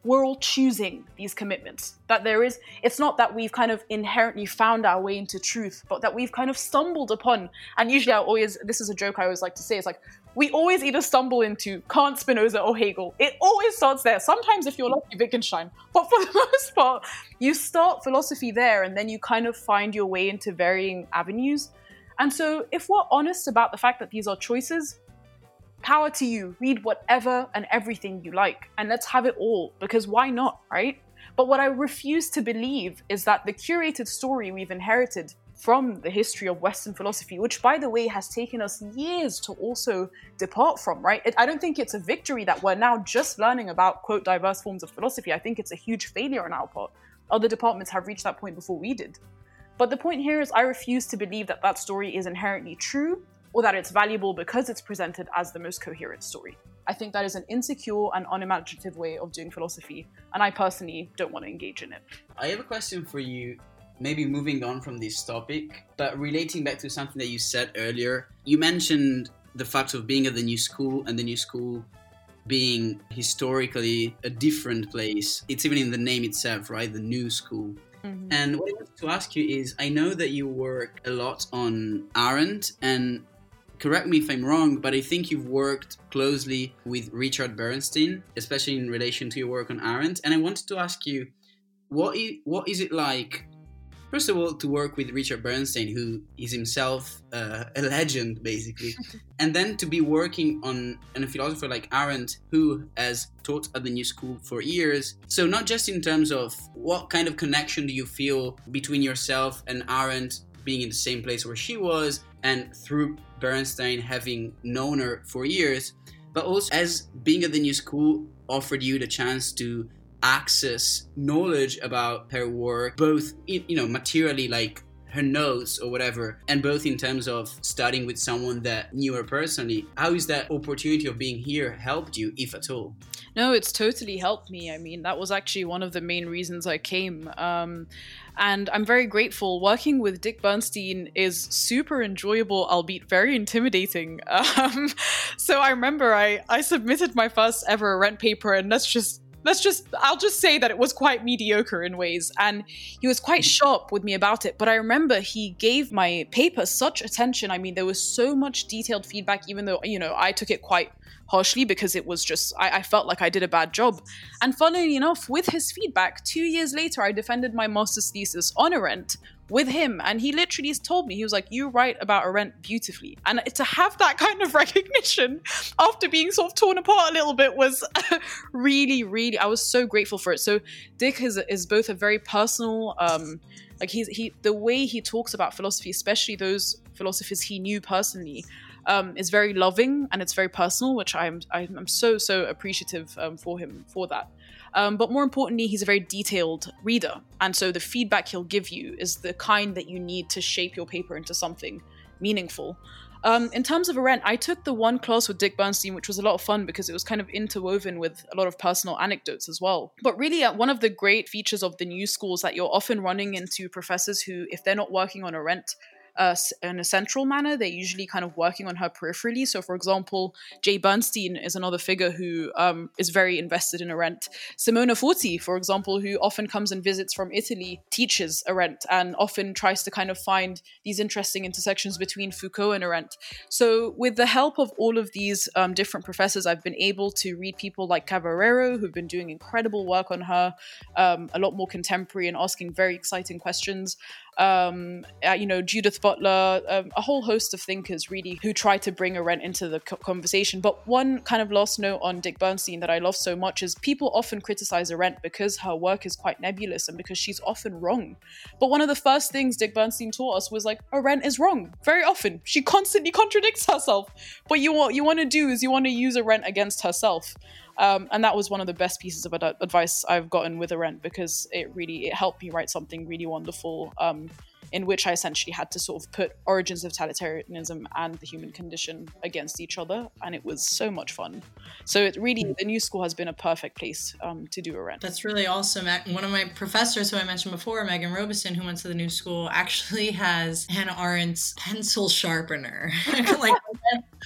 we're all choosing these commitments. That there is, it's not that we've kind of inherently found our way into truth, but that we've kind of stumbled upon. And usually, I always, this is a joke I always like to say, it's like we always either stumble into Kant, Spinoza, or Hegel. It always starts there. Sometimes, if you're lucky, Wittgenstein. But for (laughs) the most part, you start philosophy there and then you kind of find your way into varying avenues. And so, if we're honest about the fact that these are choices, power to you. Read whatever and everything you like, and let's have it all, because why not, right? But what I refuse to believe is that the curated story we've inherited from the history of Western philosophy, which, by the way, has taken us years to also depart from, right? It, I don't think it's a victory that we're now just learning about, quote, diverse forms of philosophy. I think it's a huge failure on our part. Other departments have reached that point before we did. But the point here is, I refuse to believe that that story is inherently true or that it's valuable because it's presented as the most coherent story. I think that is an insecure and unimaginative way of doing philosophy, and I personally don't want to engage in it. I have a question for you, maybe moving on from this topic, but relating back to something that you said earlier. You mentioned the fact of being at the new school and the new school being historically a different place. It's even in the name itself, right? The new school. Mm-hmm. And what I wanted to ask you is I know that you work a lot on Arendt, and correct me if I'm wrong, but I think you've worked closely with Richard Bernstein, especially in relation to your work on Arendt. And I wanted to ask you, what is, what is it like, first of all, to work with Richard Bernstein, who is himself uh, a legend, basically, (laughs) and then to be working on, on a philosopher like Arendt, who has taught at the New School for years. So, not just in terms of what kind of connection do you feel between yourself and Arendt being in the same place where she was, and through Bernstein having known her for years, but also as being at the new school offered you the chance to access knowledge about her work, both you know materially like her notes or whatever, and both in terms of studying with someone that knew her personally. How is that opportunity of being here helped you, if at all? No, it's totally helped me. I mean, that was actually one of the main reasons I came. Um, and I'm very grateful. Working with Dick Bernstein is super enjoyable, albeit very intimidating. (laughs) Um, so I remember I, I submitted my first ever Arendt paper, and let's just let's just I'll just say that it was quite mediocre in ways and he was quite sharp with me about it but I remember he gave my paper such attention. I mean there was so much detailed feedback even though you know I took it quite harshly because it was just I, I felt like I did a bad job. And funnily enough with his feedback two years later I defended my master's thesis on Arendt with him and he literally told me he was like you write about Arendt beautifully. And to have that kind of (laughs) recognition after being sort of torn apart a little bit was (laughs) really really i was so grateful for it. So dick is, is both a very personal um like he's he the way he talks about philosophy especially those philosophers he knew personally um, is very loving and it's very personal which i'm i'm so so appreciative um, for him for that um, but more importantly, he's a very detailed reader. And so the feedback he'll give you is the kind that you need to shape your paper into something meaningful. Um, in terms of Arendt, I took the one class with Dick Bernstein, which was a lot of fun because it was kind of interwoven with a lot of personal anecdotes as well. But really, uh, one of the great features of the new schools that you're often running into professors who, if they're not working on Arendt, uh, in a central manner. They're usually kind of working on her peripherally. So, for example, Jay Bernstein is another figure who um, is very invested in Arendt. Simona Forti, for example, who often comes and visits from Italy, teaches Arendt and often tries to kind of find these interesting intersections between Foucault and Arendt. So, with the help of all of these um, different professors, I've been able to read people like Cavarero, who've been doing incredible work on her, um, a lot more contemporary and asking very exciting questions. Um, uh, you know, Judith Butler, um, a whole host of thinkers really who try to bring Arendt into the conversation. But one kind of last note on Dick Bernstein that I love so much is people often criticize Arendt because her work is quite nebulous and because she's often wrong. But one of the first things Dick Bernstein taught us was like Arendt is wrong very often. She constantly (laughs) contradicts herself. But you what you want to do is you want to use Arendt against herself. Um, and that was one of the best pieces of ad- advice I've gotten with Arendt because it really it helped me write something really wonderful. Um, in which I essentially had to sort of put origins of totalitarianism and the human condition against each other, and it was so much fun. So it really, the new school has been a perfect place um, to do Arendt. That's really awesome. One of my professors, who I mentioned before, Megan Robeson, who went to the new school, actually has Hannah Arendt's pencil sharpener. (laughs) like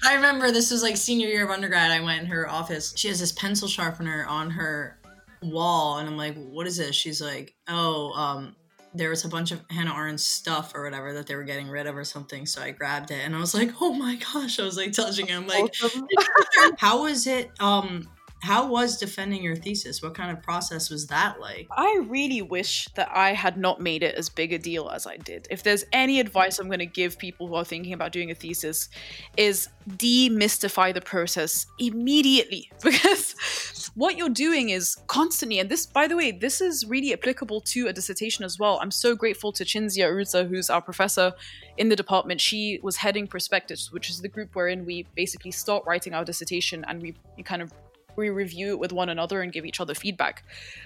I remember this was like senior year of undergrad. I went in her office. She has this pencil sharpener on her wall and I'm like, what is this? She's like, oh, um, there was a bunch of Hannah Arendt stuff or whatever that they were getting rid of or something. So I grabbed it and I was like, oh my gosh. I was like touching him. Like, how was it? Um, how was defending your thesis? What kind of process was that like? I really wish that I had not made it as big a deal as I did. If there's any advice I'm going to give people who are thinking about doing a thesis is demystify the process immediately (laughs) because what you're doing is constantly and this by the way this is really applicable to a dissertation as well i'm so grateful to Cinzia Arruzza, who's our professor in the department she was heading perspectives which is the group wherein we basically start writing our dissertation and we, we kind of we review it with one another and give each other feedback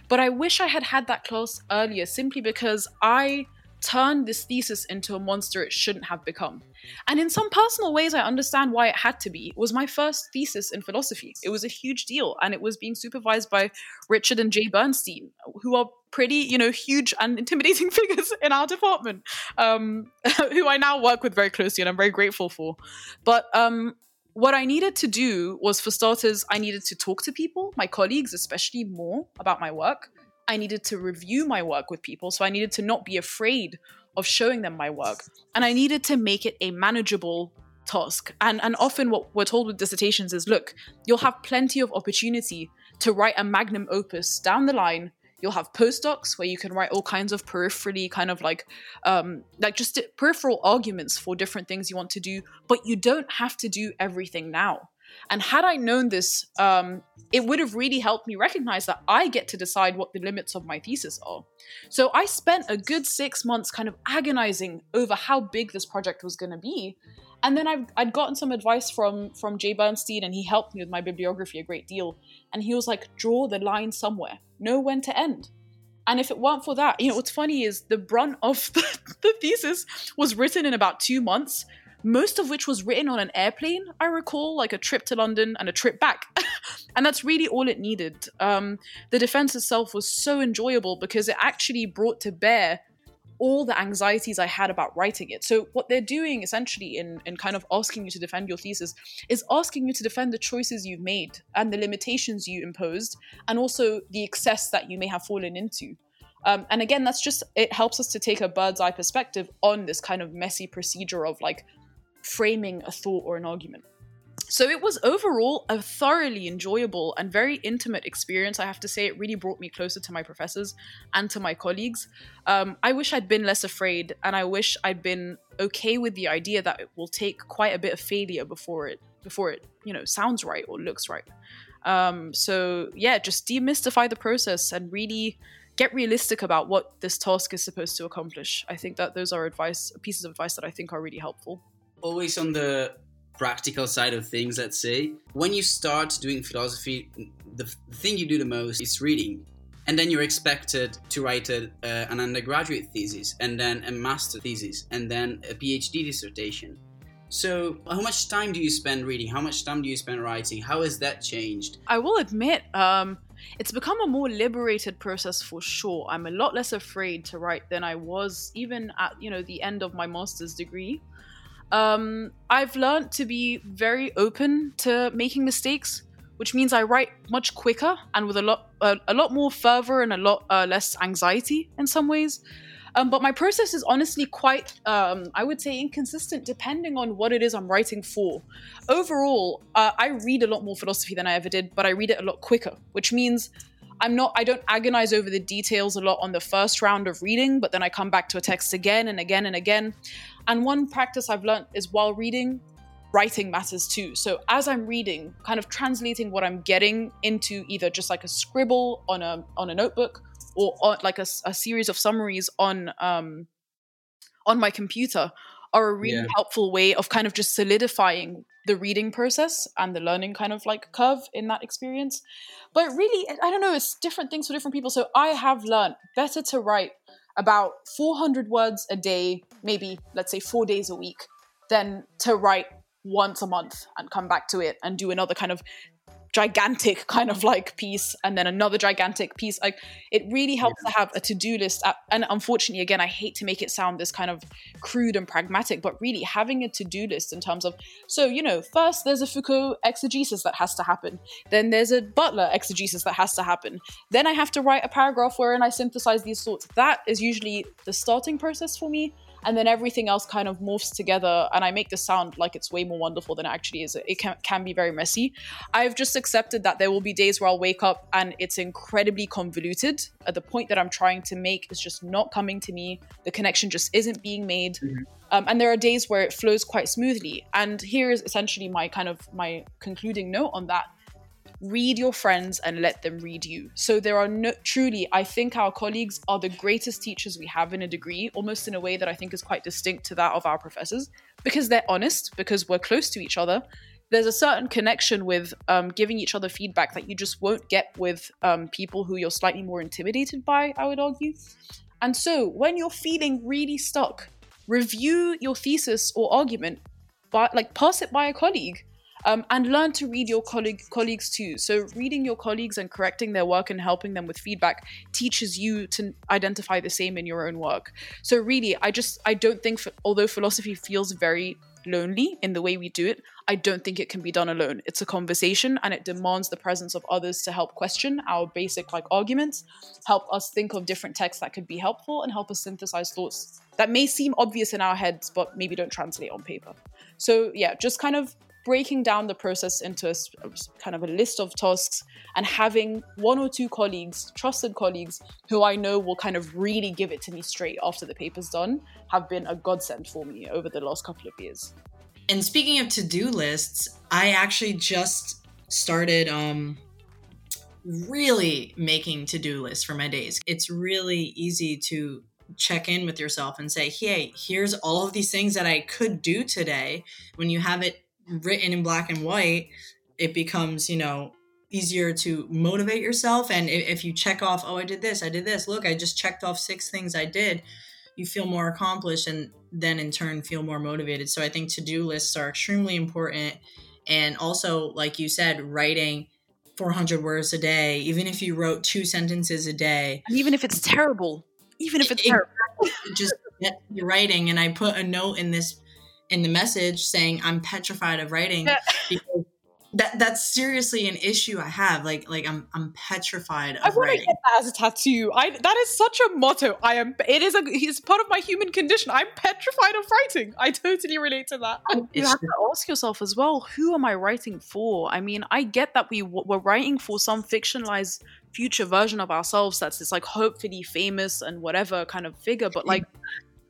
but i wish i had had that class earlier simply because i turned this thesis into a monster it shouldn't have become. And in some personal ways, I understand why it had to be. It was my first thesis in philosophy. It was a huge deal, and it was being supervised by Richard and Jay Bernstein, who are pretty, you know, huge and intimidating (laughs) figures in our department, um, (laughs) who I now work with very closely, and I'm very grateful for. But um, what I needed to do was, for starters, I needed to talk to people, my colleagues especially, more about my work. I needed to review my work with people. So I needed to not be afraid of showing them my work. And I needed to make it a manageable task. And, and often what we're told with dissertations is look, you'll have plenty of opportunity to write a magnum opus down the line. You'll have postdocs where you can write all kinds of peripherally kind of like um, like just peripheral arguments for different things you want to do, but you don't have to do everything now. And had I known this, um, it would have really helped me recognize that I get to decide what the limits of my thesis are. So I spent a good six months kind of agonizing over how big this project was going to be. And then I've, I'd gotten some advice from from Jay Bernstein, and he helped me with my bibliography a great deal. And he was like, draw the line somewhere, know when to end. And if it weren't for that, you know, what's funny is the brunt of (laughs) the, the thesis was written in about two months most of which was written on an airplane, I recall, like a trip to London and a trip back. (laughs) and that's really all it needed. Um, the defense itself was so enjoyable because it actually brought to bear all the anxieties I had about writing it. So, what they're doing essentially in, in kind of asking you to defend your thesis is asking you to defend the choices you've made and the limitations you imposed, and also the excess that you may have fallen into. Um, and again, that's just, it helps us to take a bird's eye perspective on this kind of messy procedure of like framing a thought or an argument. So it was overall a thoroughly enjoyable and very intimate experience. I have to say, it really brought me closer to my professors and to my colleagues. Um, I wish I'd been less afraid, and I wish I'd been okay with the idea that it will take quite a bit of failure before it before it you know sounds right or looks right. Um, so yeah, just demystify the process and really get realistic about what this task is supposed to accomplish. I think that those are advice pieces of advice that I think are really helpful always on the practical side of things, let's say, when you start doing philosophy, the thing you do the most is reading. And then you're expected to write a, uh, an undergraduate thesis, and then a master thesis, and then a PhD dissertation. So, how much time do you spend reading? How much time do you spend writing? How has that changed? I will admit, um, it's become a more liberated process for sure. I'm a lot less afraid to write than I was even at you know the end of my master's degree. Um, I've learned to be very open to making mistakes, which means I write much quicker and with a lot uh, a lot more fervor and a lot uh, less anxiety in some ways. Um, but my process is honestly quite, um, I would say, inconsistent depending on what it is I'm writing for. Overall, uh, I read a lot more philosophy than I ever did, but I read it a lot quicker, which means I'm not, I don't agonize over the details a lot on the first round of reading, but then I come back to a text again and again and again. And one practice I've learned is while reading, writing matters too. So as I'm reading, kind of translating what I'm getting into either just like a scribble on a on a notebook or on, like a, a, series of summaries on um on my computer are a really yeah. helpful way of kind of just solidifying the reading process and the learning kind of like curve in that experience. But really, I don't know, it's different things for different people. So I have learned better to write about 400 words a day, maybe let's say four days a week, than to write once a month and come back to it and do another kind of gigantic kind of like piece and then another gigantic piece like it really helps yeah. to have a to-do list and unfortunately again i hate to make it sound this kind of crude and pragmatic but really having a to-do list in terms of so you know first there's a foucault exegesis that has to happen then there's a butler exegesis that has to happen then i have to write a paragraph wherein i synthesize these thoughts that is usually the starting process for me and then everything else kind of morphs together and i make this sound like it's way more wonderful than it actually is. It can, can be very messy. I've just accepted that there will be days where i'll wake up and it's incredibly convoluted. At the point that i'm trying to make is just not coming to me. The connection just isn't being made. Mm-hmm. um, and there are days where it flows quite smoothly. And here is essentially my kind of my concluding note on that read your friends and let them read you. So there are no truly, I think our colleagues are the greatest teachers we have in a degree, almost in a way that I think is quite distinct to that of our professors, because they're honest, because we're close to each other. There's a certain connection with um, giving each other feedback that you just won't get with um, people who you're slightly more intimidated by, I would argue. And so when you're feeling really stuck, review your thesis or argument, but like pass it by a colleague um, and learn to read your colleague, colleagues too. So, reading your colleagues and correcting their work and helping them with feedback teaches you to identify the same in your own work. So, really, I just I don't think, although philosophy feels very lonely in the way we do it, I don't think it can be done alone. It's a conversation and it demands the presence of others to help question our basic like arguments, help us think of different texts that could be helpful and help us synthesize thoughts that may seem obvious in our heads but maybe don't translate on paper. So yeah, just kind of breaking down the process into a, kind of a list of tasks and having one or two colleagues, trusted colleagues, who I know will kind of really give it to me straight after the paper's done, have been a godsend for me over the last couple of years. And speaking of to do lists, I actually just started um, really making to do lists for my days. It's really easy to check in with yourself and say, hey, here's all of these things that I could do today. When you have it written in black and white, it becomes, you know, easier to motivate yourself. And if you check off, oh, I did this, I did this, look, I just checked off six things I did, you feel more accomplished and then in turn feel more motivated. So I think to do lists are extremely important. And also, like you said, writing 400 words a day, even if you wrote two sentences a day. And even if it's terrible, even if it's it, terrible. (laughs) just get your writing. And I put a note in this in the message saying I'm petrified of writing because that that's seriously an issue I have. Like like I'm I'm petrified of writing. I want to get that as a tattoo. I that is such a motto. I am. It is a. It's part of my human condition. I'm petrified of writing. I totally relate to that. And you have to ask yourself as well: Who am I writing for? I mean, I get that we we're writing for some fictionalized future version of ourselves that's this like hopefully famous and whatever kind of figure, but like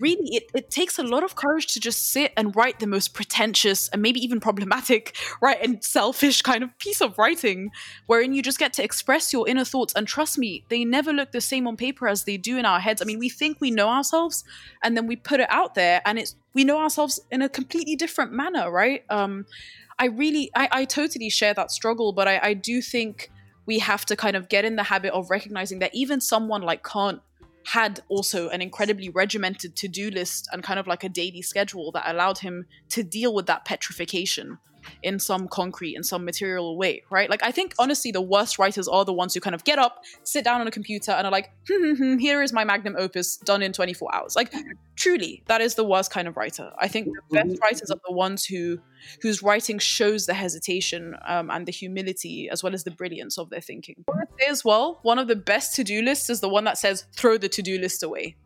really it, it takes a lot of courage to just sit and write the most pretentious and maybe even problematic (laughs) right and selfish kind of piece of writing wherein you just get to express your inner thoughts. And trust me they never look the same on paper as they do in our heads. I mean we think we know ourselves and then we put it out there and it's we know ourselves in a completely different manner right? Um i really i, I totally share that struggle but I, I do think we have to kind of get in the habit of recognizing that even someone like kant had also an incredibly regimented to-do list and kind of like a daily schedule that allowed him to deal with that petrification in some concrete in some material way right? Like i think honestly the worst writers are the ones who kind of get up sit down on a computer and are like hmm, hmm, hmm, here is my magnum opus done in 24 hours. Like truly that is the worst kind of writer. I think the best mm-hmm. writers are the ones who whose writing shows the hesitation um, and the humility as well as the brilliance of their thinking. Say as well one of the best to-do lists is the one that says throw the to-do list away.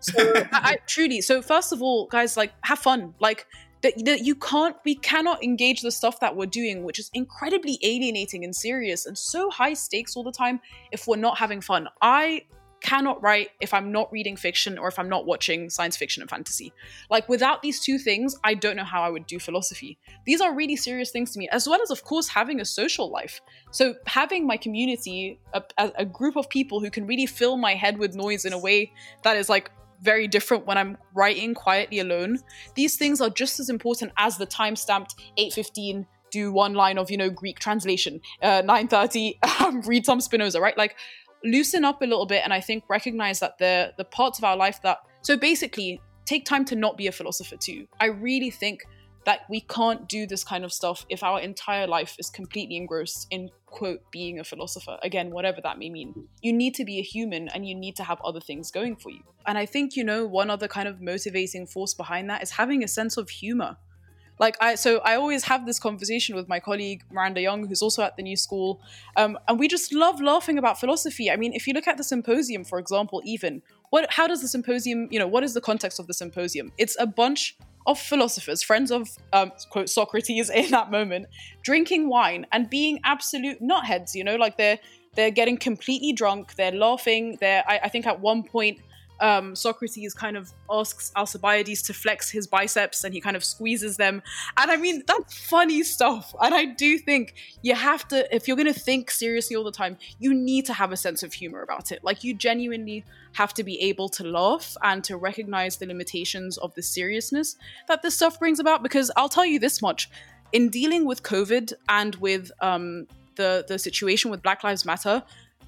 So (laughs) I, I truly so first of all guys like have fun. Like that, that you can't we cannot engage the stuff that we're doing which is incredibly alienating and serious and so high stakes all the time if we're not having fun i cannot write if I'm not reading fiction or if I'm not watching science fiction and fantasy. Like, without these two things, I don't know how I would do philosophy. These are really serious things to me, as well as, of course, having a social life. So, having my community, a, a group of people who can really fill my head with noise in a way that is like very different when I'm writing quietly alone. These things are just as important as the time stamped 815 do one line of you know Greek translation, uh, 930 (laughs) um, read some Spinoza, right? Like loosen up a little bit and I think recognize that the the parts of our life that so basically take time to not be a philosopher too. I really think that we can't do this kind of stuff if our entire life is completely engrossed in quote being a philosopher. Again whatever that may mean. You need to be a human and you need to have other things going for you. And i think you know one other kind of motivating force behind that is having a sense of humor. Like I, so I always have this conversation with my colleague Miranda Young, who's also at the New School, um, and we just love laughing about philosophy. I mean, if you look at the symposium, for example, even what, how does the symposium, you know, what is the context of the symposium? It's a bunch of philosophers, friends of um, quote Socrates in that moment, drinking wine and being absolute nutheads. You know, like they're they're getting completely drunk, they're laughing. They're I, I think at one point um, Socrates kind of asks Alcibiades to flex his biceps and he kind of squeezes them. And I mean, that's funny stuff. And I do think you have to, if you're going to think seriously all the time, you need to have a sense of humor about it. Like, you genuinely have to be able to laugh and to recognize the limitations of the seriousness that this stuff brings about. Because I'll tell you this much in dealing with COVID and with um, the, the situation with Black Lives Matter,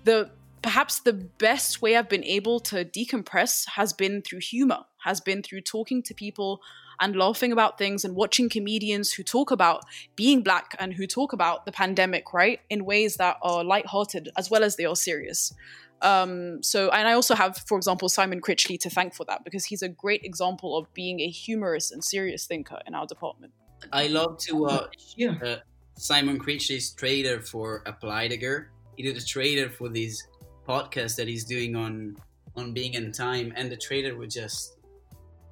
the perhaps the best way I've been able to decompress has been through humor, has been through talking to people and laughing about things and watching comedians who talk about being black and who talk about the pandemic, right, in ways that are lighthearted as well as they are serious. Um, so, and I also have, for example, Simon Critchley to thank for that because he's a great example of being a humorous and serious thinker in our department. I love to watch uh, Simon Critchley's trailer for Applied He did a trailer for these podcast that he's doing on on being in time, and the trailer was just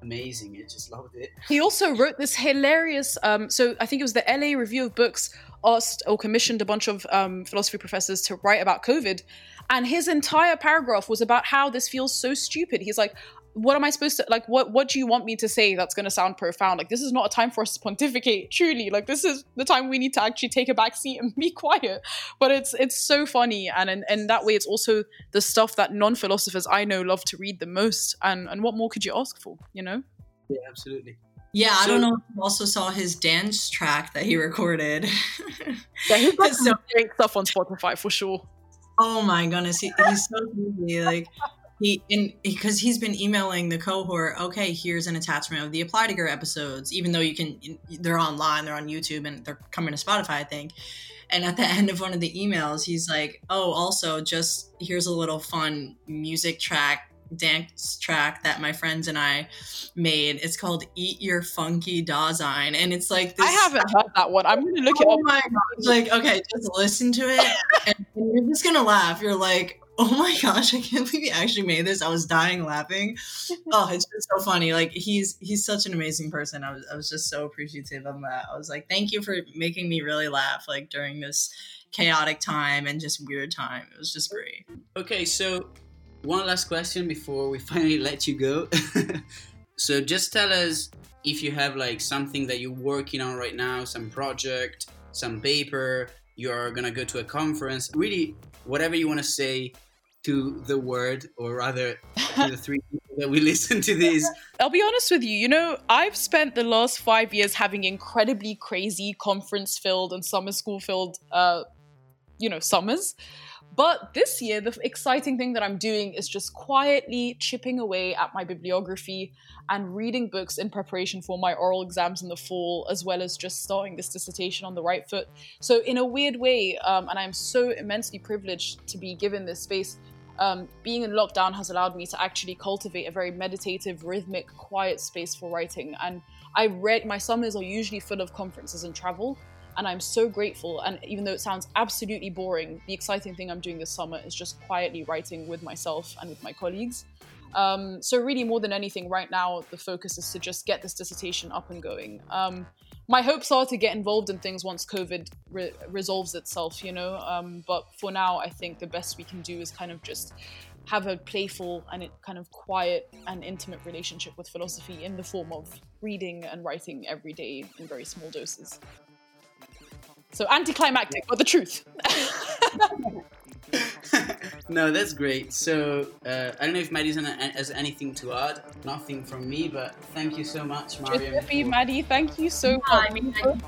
amazing. I just loved it. He also wrote this hilarious. Um, so I think it was the LA Review of Books asked or commissioned a bunch of um, philosophy professors to write about COVID, and his entire paragraph was about how this feels so stupid. He's like, what am I supposed to like? What what do you want me to say that's going to sound profound? Like this is not a time for us to pontificate. Truly, like this is the time we need to actually take a back seat and (laughs) be quiet. But it's it's so funny, and and, and that way, it's also the stuff that non philosophers I know love to read the most. And and what more could you ask for? You know? Yeah, absolutely. Yeah, so, I don't know. If you also saw his dance track that he recorded. (laughs) yeah, he's got some great stuff on Spotify for sure. Oh my goodness, he, he's so easy. Like he in because he's been emailing the cohort okay here's an attachment of the apply to Gear episodes even though you can they're online they're on youtube and they're coming to spotify i think and at the (laughs) end of one of the emails he's like oh also just here's a little fun music track dance track that my friends and I made. It's called Eat Your Funky Dasein. And it's like this, I haven't heard that one. I'm gonna look oh it up. My God. Like, okay, just listen to it and, (laughs) and you're just gonna laugh. You're like, (laughs) oh my gosh, I can't believe he actually made this. I was dying laughing. (laughs) Oh, it's just so funny. Like he's he's such an amazing person. I was I was just so appreciative of that. I was like, thank you for making me really laugh like during this chaotic time and just weird time. It was just great. Okay, so one last question before we (laughs) finally let you go. so just tell us if you have like something that you're working on right now, some project, some paper, you're gonna go to a conference, really whatever you want to say to the word, or rather to the three people that we (laughs) listen to these. I'll be honest with you, you know, I've spent the last five years having incredibly crazy conference filled and summer school filled, uh, you know, summers. But this year, the exciting thing that I'm doing is just quietly chipping away at my bibliography and reading books in preparation for my oral exams in the fall, as well as just starting this dissertation on the right foot. So, in a weird way, um, and I'm so immensely privileged to be given this space, um, being in lockdown has allowed me to actually cultivate a very meditative, rhythmic, quiet space for writing. And I read my summers are usually full of conferences and travel, and I'm so grateful. And even though it sounds absolutely boring, the exciting thing I'm doing this summer is just quietly writing with myself and with my colleagues. Um, so really, more than anything, right now the focus is to just get this dissertation up and going. Um, my hopes are to get involved in things once COVID re- resolves itself, you know. Um, but for now, I think the best we can do is kind of just have a playful and kind of quiet and intimate relationship with philosophy in the form of reading and writing every day in very small doses. So anticlimactic, but the truth. (laughs) no, that's great. So uh, I don't know if Madison has anything to add. Nothing from me, but thank you so much, Mariam. Happy, Maddie. Thank you so much. I mean, thank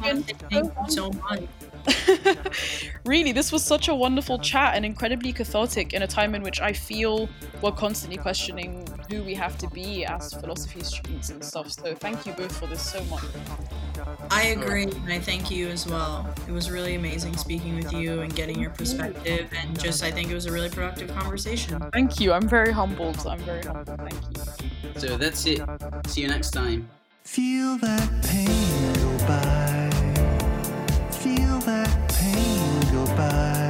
you so much. (laughs) really, this was such a wonderful chat and incredibly cathartic in a time in which I feel we're constantly questioning who we have to be as philosophy students and stuff. So thank you both for this so much. I agree, and I thank you as well. It was really amazing speaking with you and getting your perspective, and just I think it was a really productive conversation. Thank you. I'm very humbled. I'm very humbled. Thank you. So that's it. See you next time. Feel that pain go by. Feel that sky.